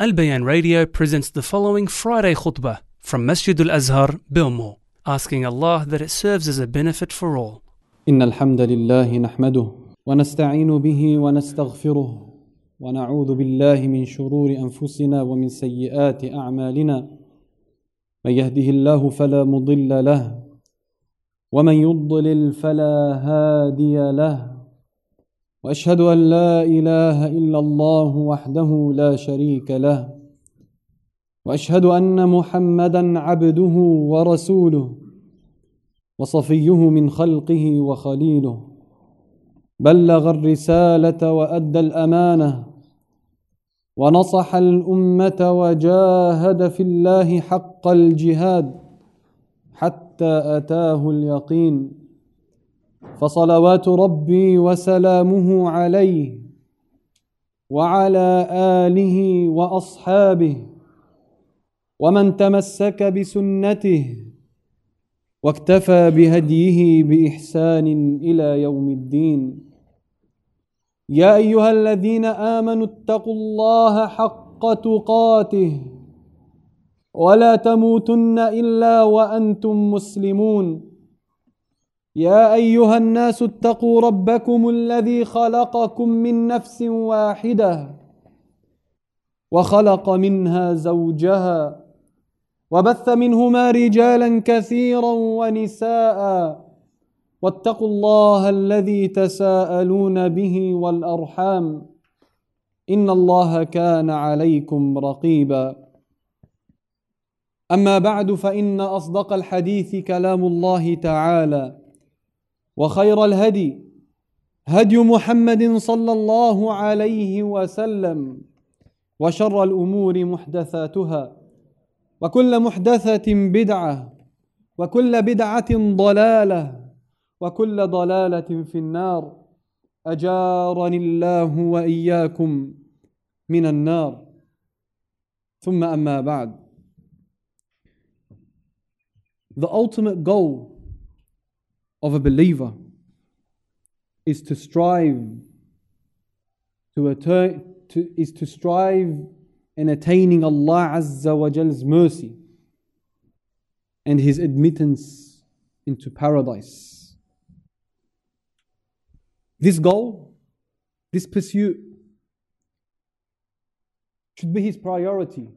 Albayan Radio presents the following Friday khutbah from Masjid Al Azhar, Belmore, asking Allah that it serves as a benefit for all. إن الحمد لله نحمده ونستعين به ونستغفره ونعوذ بالله من شرور أنفسنا ومن سيئات أعمالنا من يهده الله فلا مضل له ومن يضلل فلا هادي له وأشهد أن لا إله إلا الله وحده لا شريك له وأشهد أن محمدا عبده ورسوله وصفيه من خلقه وخليله. بلغ الرسالة وأدى الأمانة ونصح الأمة وجاهد في الله حق الجهاد حتى أتاه اليقين. فصلوات ربي وسلامه عليه وعلى آله وأصحابه ومن تمسك بسنته واكتفى بهديه بإحسان إلى يوم الدين. يا أيها الذين آمنوا اتقوا الله حق تقاته ولا تموتن إلا وأنتم مسلمون. يا أيها الناس اتقوا ربكم الذي خلقكم من نفس واحدة وخلق منها زوجها وبث منهما رجالا كثيرا ونساء واتقوا الله الذي تساءلون به والأرحام إن الله كان عليكم رقيبا. أما بعد فإن أصدق الحديث كلام الله تعالى. وخير الهدي هدي محمد صلى الله عليه وسلم وشر الأمور محدثاتها وكل محدثة بدعة وكل بدعة ضلالة وكل ضلالة في النار. أجارني الله وإياكم من النار. ثم أما بعد. The ultimate goal of a believer is to strive to attain to, is to strive in attaining Allah Azza wa Jal's mercy and His admittance into paradise. This goal, this pursuit, should be his priority,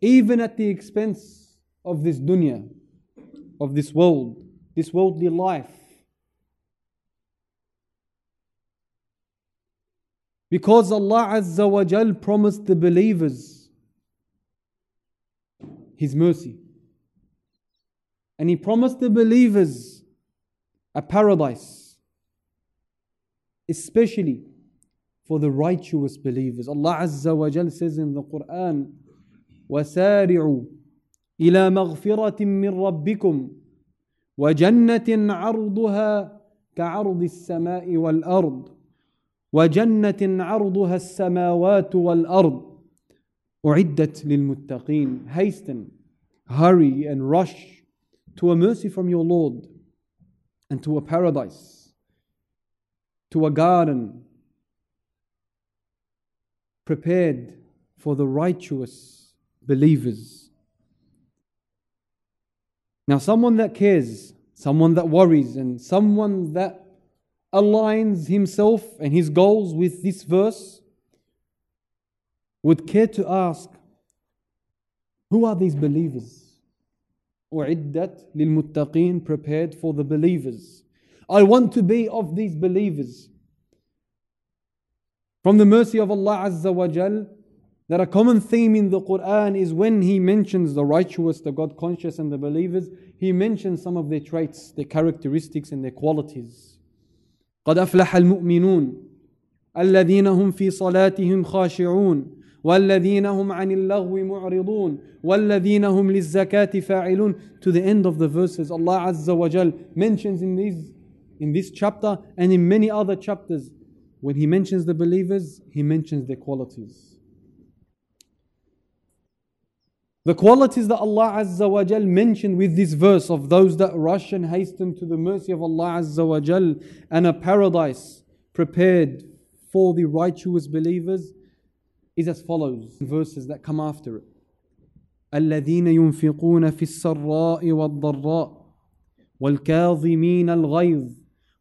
even at the expense of this dunya of this world, this worldly life. Because Allah Azza wa Jal promised the believers His mercy. And He promised the believers a paradise, especially for the righteous believers. Allah Azza wa Jal says in the Quran, وَسَارِعُوا إلى مغفرة من ربكم وجنة عرضها كعرض السماء والأرض وجنة عرضها السماوات والأرض أعدت للمتقين hasten hurry and rush to a mercy from your Lord and to a paradise to a garden prepared for the righteous believers now, someone that cares, someone that worries, and someone that aligns himself and his goals with this verse would care to ask, who are these believers? أعدت للمتقين prepared for the believers. I want to be of these believers. From the mercy of Allah Azza wa Jal, that a common theme in the Quran is when He mentions the righteous, the God conscious, and the believers, He mentions some of their traits, their characteristics, and their qualities. قد أفلح المؤمنون الذين هم في صلاتهم خاشعون والذين هم عن اللغو معرضون والذين هم للزكاة فاعلون to the end of the verses Allah Azza wa Jal mentions in these in this chapter and in many other chapters when he mentions the believers he mentions their qualities The qualities that Allah Azza wa Jal mentioned with this verse of those that rush and hasten to the mercy of Allah Azza wa Jal and a paradise prepared for the righteous believers, is as follows verses that come after it. الذين ينفقون في السراء والضراء والكاظمين الغيظ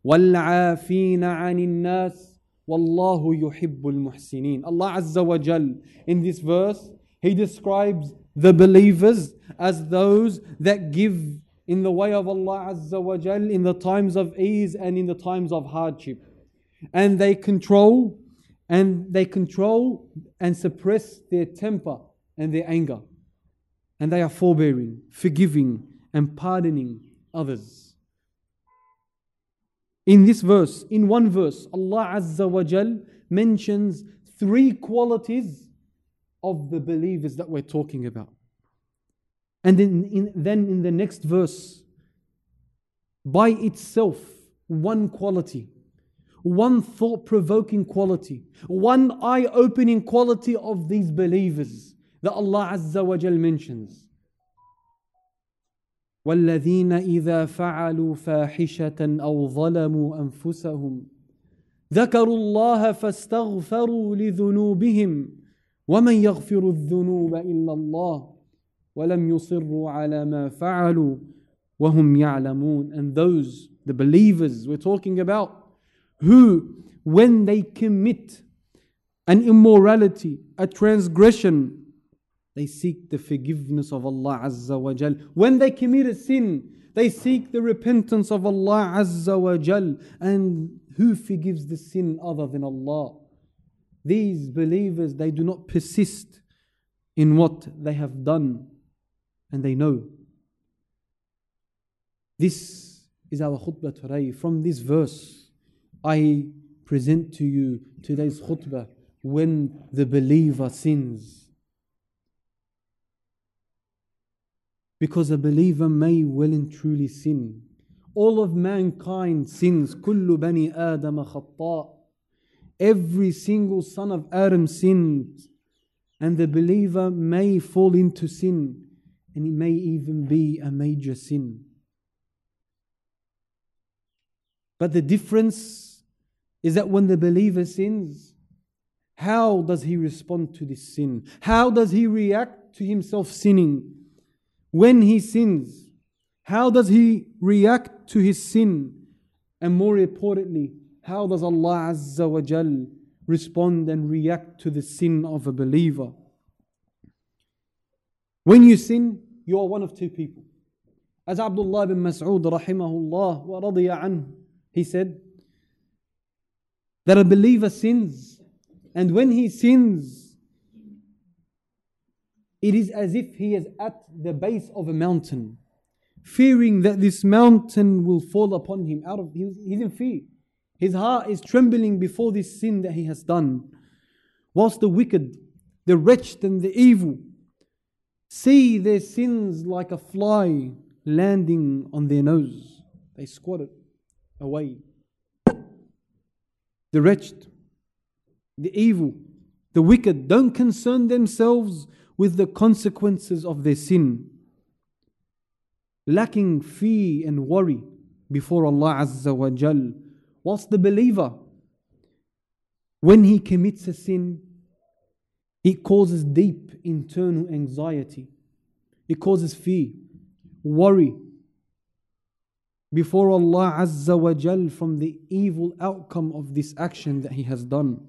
والعافين عن الناس والله يحب المحسنين Allah Azza wa Jal in this verse he describes the believers as those that give in the way of Allah Azza wa Jal in the times of ease and in the times of hardship. And they control and they control and suppress their temper and their anger. And they are forbearing forgiving and pardoning others. In this verse, in one verse, Allah Azza wa Jal mentions three qualities of the believers that we're talking about. And then in, then in the next verse, by itself, one quality, one thought provoking quality, one eye opening quality of these believers that Allah Azza wa Jal mentions. والذين اذا فعلوا فاحشه او ظلموا انفسهم ذكروا الله فاستغفروا لذنوبهم ومن يغفر الذنوب الا الله ولم يصروا على ما فعلوا وهم يعلمون and those the believers we're talking about who when they commit an immorality a transgression They seek the forgiveness of Allah Azza wa Jal. When they commit a sin, they seek the repentance of Allah Azza wa Jal. And who forgives the sin other than Allah? These believers, they do not persist in what they have done and they know. This is our khutbah today. From this verse, I present to you today's khutbah when the believer sins. Because a believer may well and truly sin. All of mankind sins. كل بني آدم خطاء. Every single son of Adam sins. And the believer may fall into sin. And it may even be a major sin. But the difference is that when the believer sins, how does he respond to this sin? How does he react to himself sinning? when he sins, how does he react to his sin? And more importantly, how does Allah Azza wa Jal respond and react to the sin of a believer? When you sin, you are one of two people. As Abdullah bin Mas'ud rahimahullah wa radiya anhu, he said that a believer sins, and when he sins, it is as if he is at the base of a mountain, fearing that this mountain will fall upon him. Out of he's, in fear. His heart is trembling before this sin that he has done. Whilst the wicked, the wretched, and the evil see their sins like a fly landing on their nose, they squat it away. The wretched, the evil, the wicked don't concern themselves with the consequences of their sin, lacking fear and worry before Allah Azza wa Jal. Whilst the believer, when he commits a sin, it causes deep internal anxiety. It causes fear, worry before Allah Azza wa Jal from the evil outcome of this action that he has done.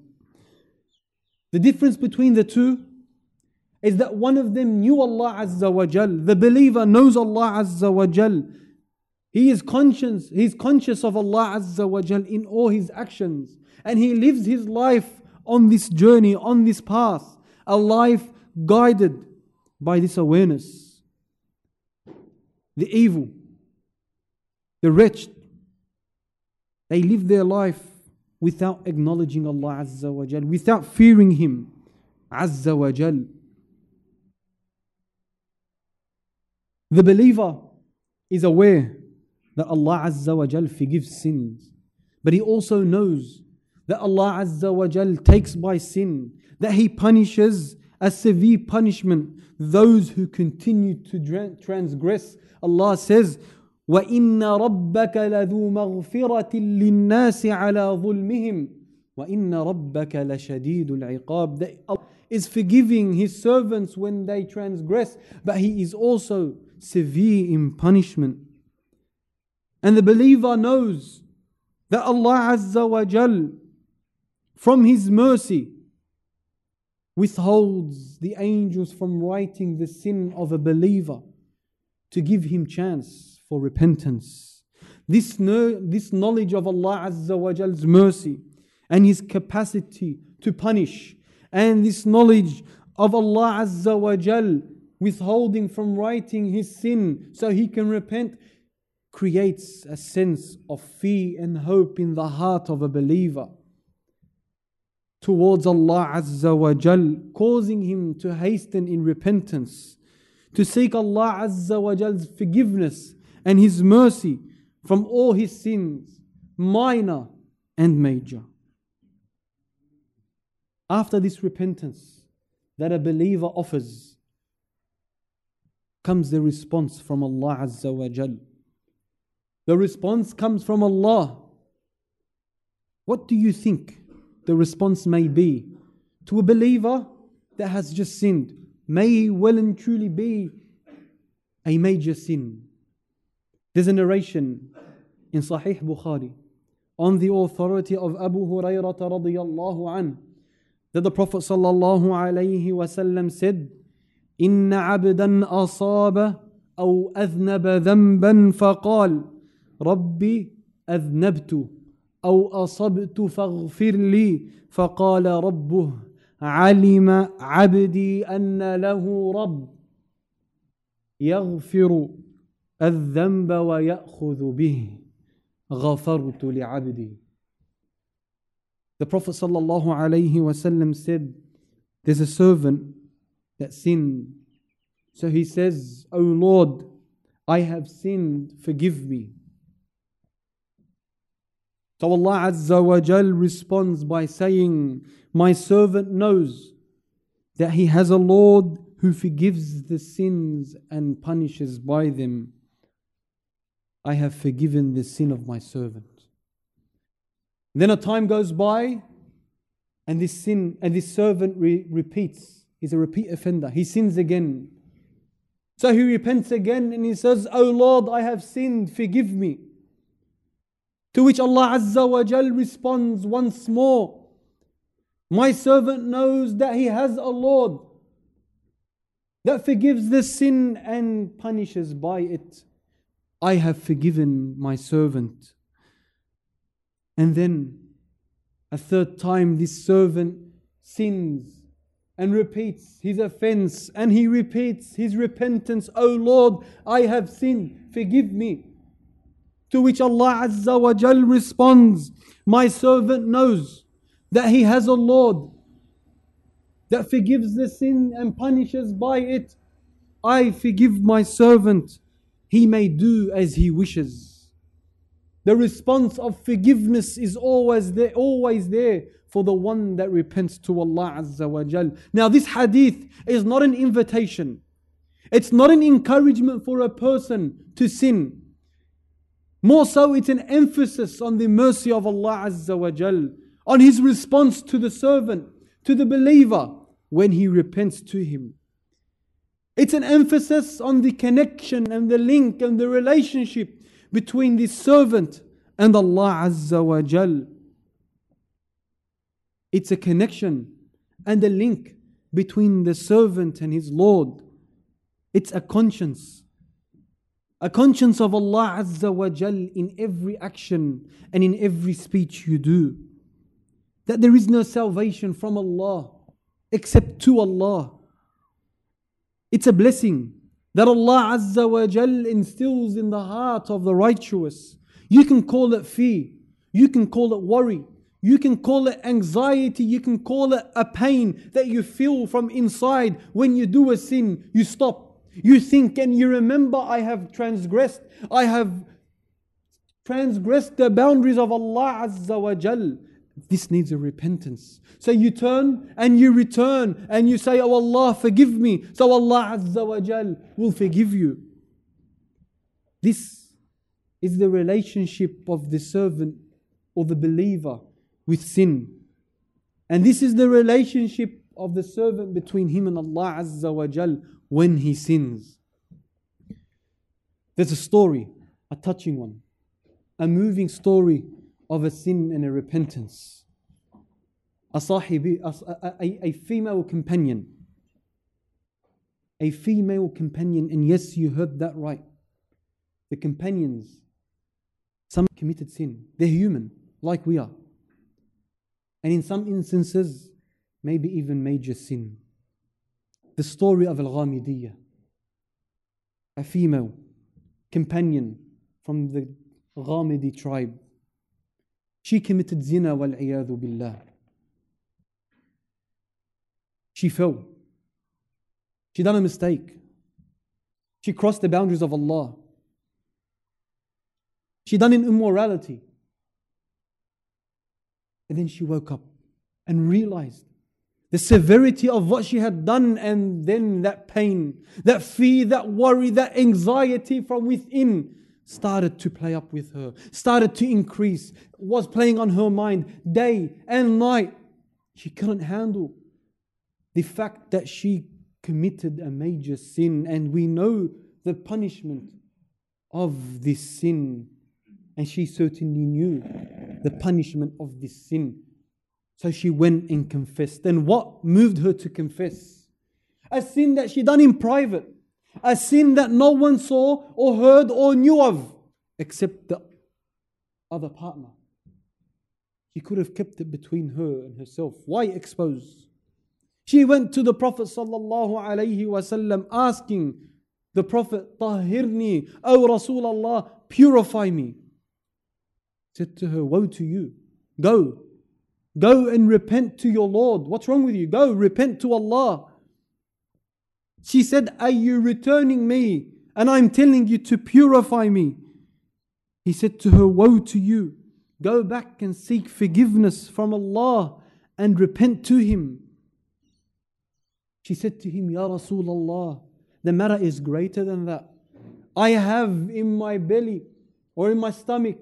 The difference between the two is that one of them knew Allah Azza wa Jal. The believer knows Allah Azza wa Jal. He is conscious, he's conscious of Allah Azza wa Jal in all his actions. And he lives his life on this journey, on this path, a life guided by this awareness. The evil, the wretched, they live their life without acknowledging Allah Azza wa Jal, without fearing Him Azza wa Jal. The believer is aware that Allah Azza wa Jal forgives sins, but he also knows that Allah Azza wa Jal takes by sin, that He punishes a severe punishment those who continue to transgress. Allah says, وَإِنَّ رَبَّكَ لَذُو مَغْفِرَةٍ لِلنَّاسِ عَلَى ظُلْمِهِمْ وَإِنَّ رَبَّكَ لَشَدِيدُ الْعِقَابِ is forgiving His servants when they transgress, but He is also severe in punishment. And the believer knows that Allah Azza wa Jal, from His mercy, withholds the angels from writing the sin of a believer to give him chance for repentance. This, this knowledge of Allah Azza wa Jal's mercy and His capacity to punish, and this knowledge of Allah Azza wa Jal withholding from writing his sin so he can repent creates a sense of fear and hope in the heart of a believer towards Allah Azza wa Jal, causing him to hasten in repentance, to seek Allah Azza wa Jal's forgiveness and His mercy from all his sins, minor and major. After this repentance that a believer offers, comes the response from Allah Azza wa Jal. The response comes from Allah. What do you think the response may be to a believer that has just sinned? May well and truly be a major sin. There's a narration in Sahih Bukhari on the authority of Abu Hurairah radiyallahu an that the Prophet sallallahu alayhi wasallam said إن عبدا أصاب أو أذنب ذنبا فقال ربي أذنبت أو أصبت فاغفر لي فقال ربه علم عبدي أن له رب يغفر الذنب ويأخذ به غفرت لعبدي The Prophet sallallahu alayhi wasallam said, There's a servant that sinned. So he says, O Lord, I have sinned, forgive me. So Allah Azza wa Jal responds by saying, My servant knows that he has a Lord who forgives the sins and punishes by them. I have forgiven the sin of my servant. Then a time goes by, and this sin and this servant re- repeats He's a repeat offender. He sins again. So he repents again and he says, Oh Lord, I have sinned, forgive me. To which Allah Azza wa Jal responds once more, My servant knows that he has a Lord that forgives the sin and punishes by it. I have forgiven my servant. And then a third time, this servant sins and repeats his offense and he repeats his repentance, O Lord, I have sinned, forgive me. To which Allah Azza wa Jal responds, My servant knows that he has a Lord that forgives the sin and punishes by it. I forgive my servant, he may do as he wishes. The response of forgiveness is always there, always there for the one that repents to Allah Azza wa Jal. Now, this hadith is not an invitation, it's not an encouragement for a person to sin. More so, it's an emphasis on the mercy of Allah Azza wa Jal, on His response to the servant, to the believer, when he repents to Him. It's an emphasis on the connection and the link and the relationship between the servant and Allah Azza wa Jal. It's a connection and a link between the servant and his Lord. It's a conscience. A conscience of Allah Azza wa Jal in every action and in every speech you do. That there is no salvation from Allah except to Allah. It's a blessing that Allah Azza wa Jal instills in the heart of the righteous. You can call it fear, you can call it worry, you can call it anxiety, you can call it a pain that you feel from inside when you do a sin. You stop, you think, and you remember, I have transgressed, I have transgressed the boundaries of Allah Azza wa Jal. This needs a repentance. So you turn and you return and you say, Oh Allah, forgive me. So Allah Azza wa Jal will forgive you. This is the relationship of the servant or the believer with sin. And this is the relationship of the servant between him and Allah Azza wa Jal when he sins. There's a story, a touching one, a moving story of a sin and a repentance. A sahibi, a, a, a female companion. A female companion, and yes, you heard that right. The companions, some committed sin. They're human, like we are. And in some instances, maybe even major sin. The story of Al Ghamidiyya, a female companion from the Ghamidi tribe. She committed zina wal billah. She fell. She done a mistake. She crossed the boundaries of Allah. She done an immorality. And then she woke up and realized the severity of what she had done, and then that pain, that fear, that worry, that anxiety from within started to play up with her, started to increase, was playing on her mind day and night. She couldn't handle the fact that she committed a major sin, and we know the punishment of this sin. And she certainly knew the punishment of this sin. So she went and confessed. And what moved her to confess? A sin that she done in private, a sin that no one saw or heard or knew of except the other partner. She could have kept it between her and herself. Why expose? She went to the Prophet wasallam asking the Prophet, "Tahirni, O Rasulullah, purify me." Said to her, "Woe to you! Go, Go and repent to your Lord. What's wrong with you? Go repent to Allah. She said, Are you returning me? And I'm telling you to purify me. He said to her, Woe to you. Go back and seek forgiveness from Allah and repent to Him. She said to him, Ya Rasulullah, the matter is greater than that. I have in my belly or in my stomach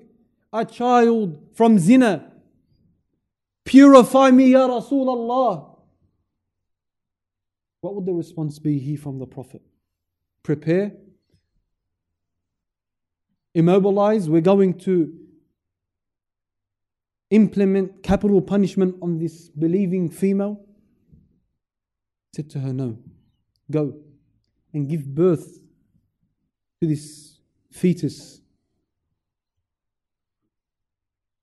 a child from zina Purify me, Ya Rasulullah. What would the response be he from the Prophet? Prepare, immobilize, we're going to implement capital punishment on this believing female? said to her, No, go and give birth to this fetus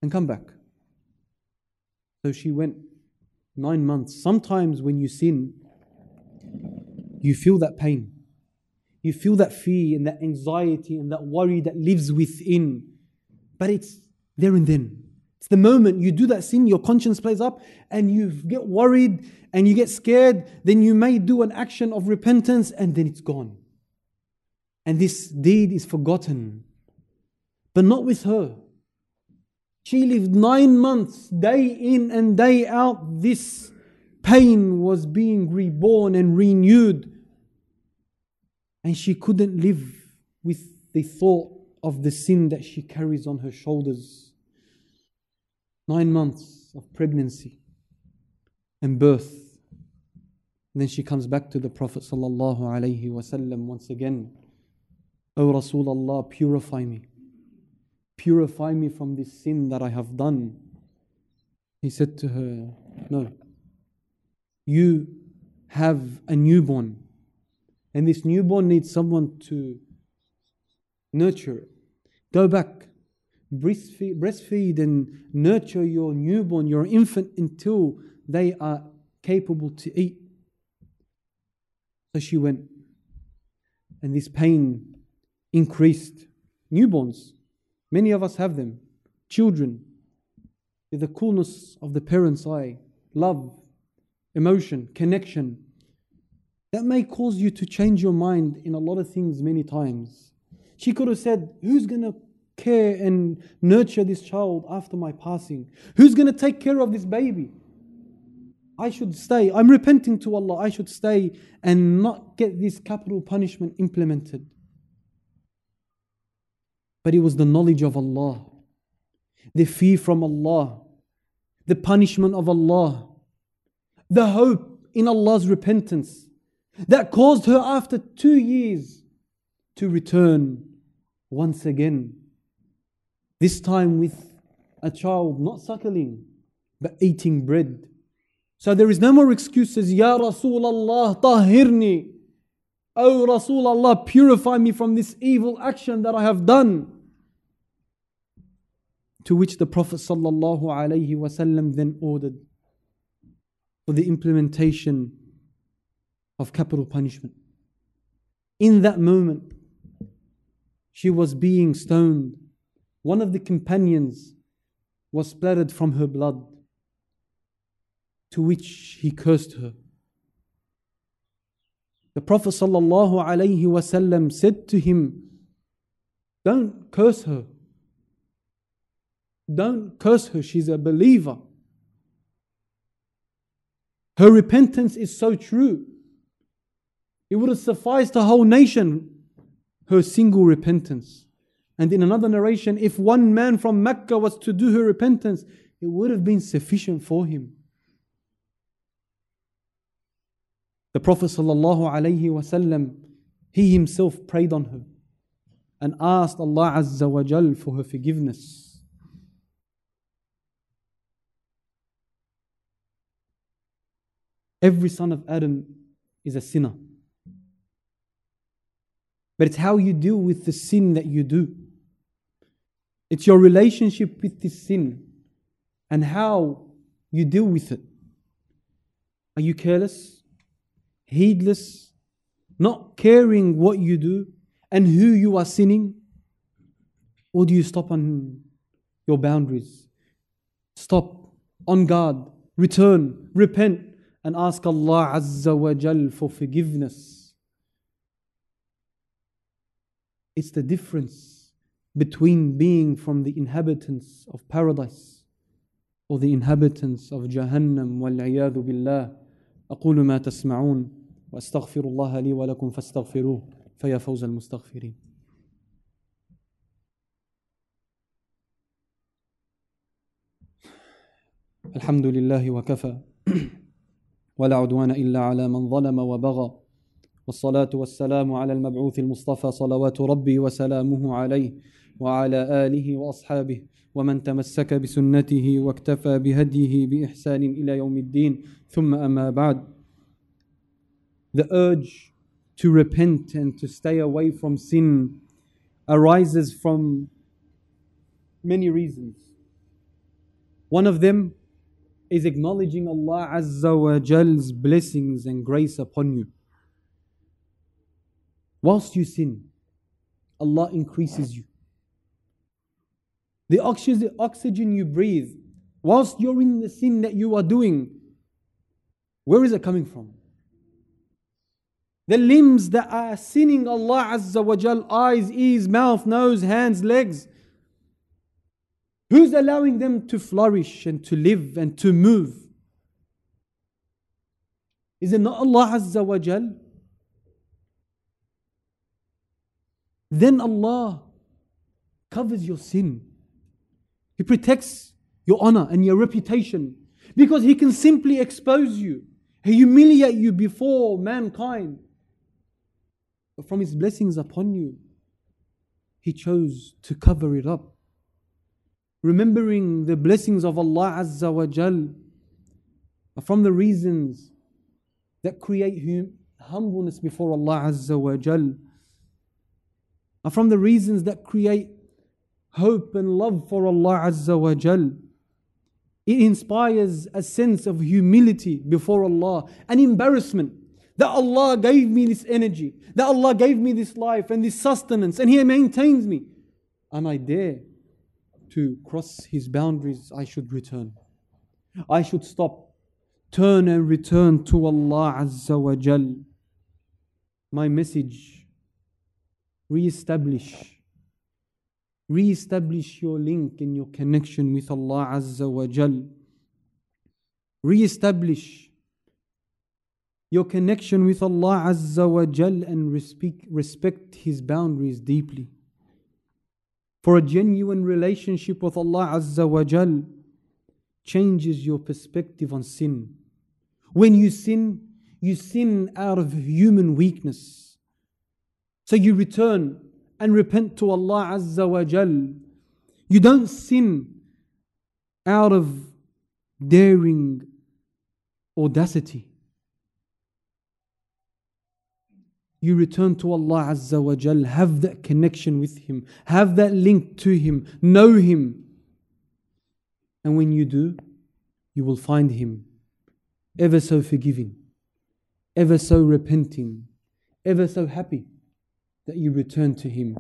and come back. So she went nine months. Sometimes when you sin, you feel that pain. You feel that fear and that anxiety and that worry that lives within. But it's there and then. It's the moment you do that sin, your conscience plays up, and you get worried and you get scared. Then you may do an action of repentance, and then it's gone. And this deed is forgotten. But not with her. She lived nine months, day in and day out. This pain was being reborn and renewed. And she couldn't live with the thought of the sin that she carries on her shoulders. Nine months of pregnancy and birth. And then she comes back to the Prophet ﷺ once again. O Rasulullah, purify me. Purify me from this sin that I have done. He said to her, No. You have a newborn, and this newborn needs someone to nurture. Go back, breastfeed, breastfeed and nurture your newborn, your infant, until they are capable to eat. So she went, and this pain increased. Newborns, Many of us have them. Children, the coolness of the parent's eye, love, emotion, connection. That may cause you to change your mind in a lot of things many times. She could have said, Who's going to care and nurture this child after my passing? Who's going to take care of this baby? I should stay. I'm repenting to Allah. I should stay and not get this capital punishment implemented but it was the knowledge of Allah, the fear from Allah, the punishment of Allah, the hope in Allah's repentance that caused her after two years to return once again. This time with a child not suckling but eating bread. So there is no more excuses. Ya Rasulullah, tahirni. Oh Rasulullah, purify me from this evil action that I have done. To which the Prophet ﷺ then ordered for the implementation of capital punishment. In that moment, she was being stoned. One of the companions was splattered from her blood, to which he cursed her. The Prophet ﷺ said to him, Don't curse her. Don't curse her, she's a believer. Her repentance is so true. It would have sufficed a whole nation, her single repentance. And in another narration, if one man from Mecca was to do her repentance, it would have been sufficient for him. The Prophet ﷺ, he himself prayed on her and asked Allah Azza wa Jal for her forgiveness. Every son of Adam is a sinner. But it's how you deal with the sin that you do. It's your relationship with this sin and how you deal with it. Are you careless, heedless, not caring what you do and who you are sinning? Or do you stop on your boundaries? Stop, on guard, return, repent, and ask Allah Azza wa Jal for forgiveness. It's the difference between being from the inhabitants of paradise or the inhabitants of Jahannam والعياذ بالله أقول ما تسمعون وأستغفر الله لي ولكم فاستغفروه فيا فوز المستغفرين. الحمد لله وكفى ولا عدوان إلا على من ظلم وبغى والصلاة والسلام على المبعوث المصطفى صلوات ربي وسلامه عليه وعلى آله وأصحابه ومن تمسك بسنته واكتفى بهديه بإحسان إلى يوم الدين ثم أما بعد. The urge to repent and to stay away from sin arises from many reasons. One of them is acknowledging Allah Azza wa Jal's blessings and grace upon you. Whilst you sin, Allah increases you. The oxygen you breathe, whilst you're in the sin that you are doing, where is it coming from? The limbs that are sinning Allah Azza wa Jal, eyes, ears, mouth, nose, hands, legs, Who's allowing them to flourish and to live and to move? Is it not Allah Azza wa Jal? Then Allah covers your sin. He protects your honor and your reputation because He can simply expose you, He humiliate you before mankind. From His blessings upon you, He chose to cover it up remembering the blessings of Allah Azza wa Jal are from the reasons that create hum- humbleness before Allah Azza wa Jal are from the reasons that create hope and love for Allah Azza wa Jal. It inspires a sense of humility before Allah, an embarrassment that Allah gave me this energy, that Allah gave me this life and this sustenance, and He maintains me. And I dare to cross his boundaries, I should return. I should stop, turn and return to Allah Azza wa Jal. My message, re-establish. Re-establish your link and your connection with Allah Azza wa Jal. Re-establish your connection with Allah Azza wa Jal and respect, His boundaries deeply. For a genuine relationship with Allah Azza wa Jal changes your perspective on sin. When you sin, you sin out of human weakness. So you return and repent to Allah Azza wa Jal. You don't sin out of daring audacity. You return to Allah Azza wa Jal, have that connection with Him, have that link to Him, know Him. And when you do, you will find Him ever so forgiving, ever so repenting, ever so happy that you return to Him.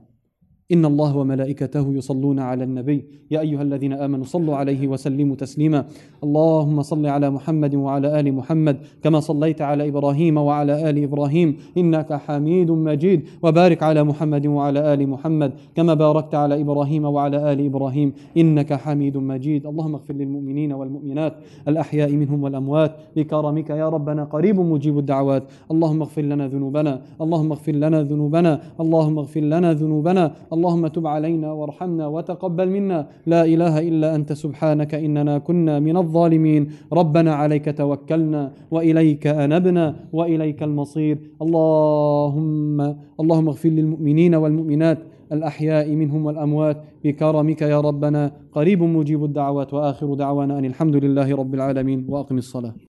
إن الله وملائكته يصلون على النبي. يا أيها الذين آمنوا صلوا عليه وسلموا تسليما. اللهم صل على محمد وعلى آل محمد كما صليت على إبراهيم وعلى آل إبراهيم إنك حميد مجيد. وبارك على محمد وعلى آل محمد كما باركت على إبراهيم وعلى آل إبراهيم إنك حميد مجيد. اللهم اغفر للمؤمنين والمؤمنات الأحياء منهم والأموات. بكرمك يا ربنا قريب مجيب الدعوات. اللهم اغفر لنا ذنوبنا اللهم اغفر لنا ذنوبنا اللهم اغفر لنا ذنوبنا اللهم تب علينا وارحمنا وتقبل منا. لا إله إلا أنت سبحانك إننا كنا من الظالمين. ربنا عليك توكلنا وإليك أنبنا وإليك المصير. اللهم اللهم اغفر للمؤمنين والمؤمنات الأحياء منهم والأموات بكرمك يا ربنا. قريب مجيب الدعوات وآخر دعوانا أن الحمد لله رب العالمين. وأقم الصلاة.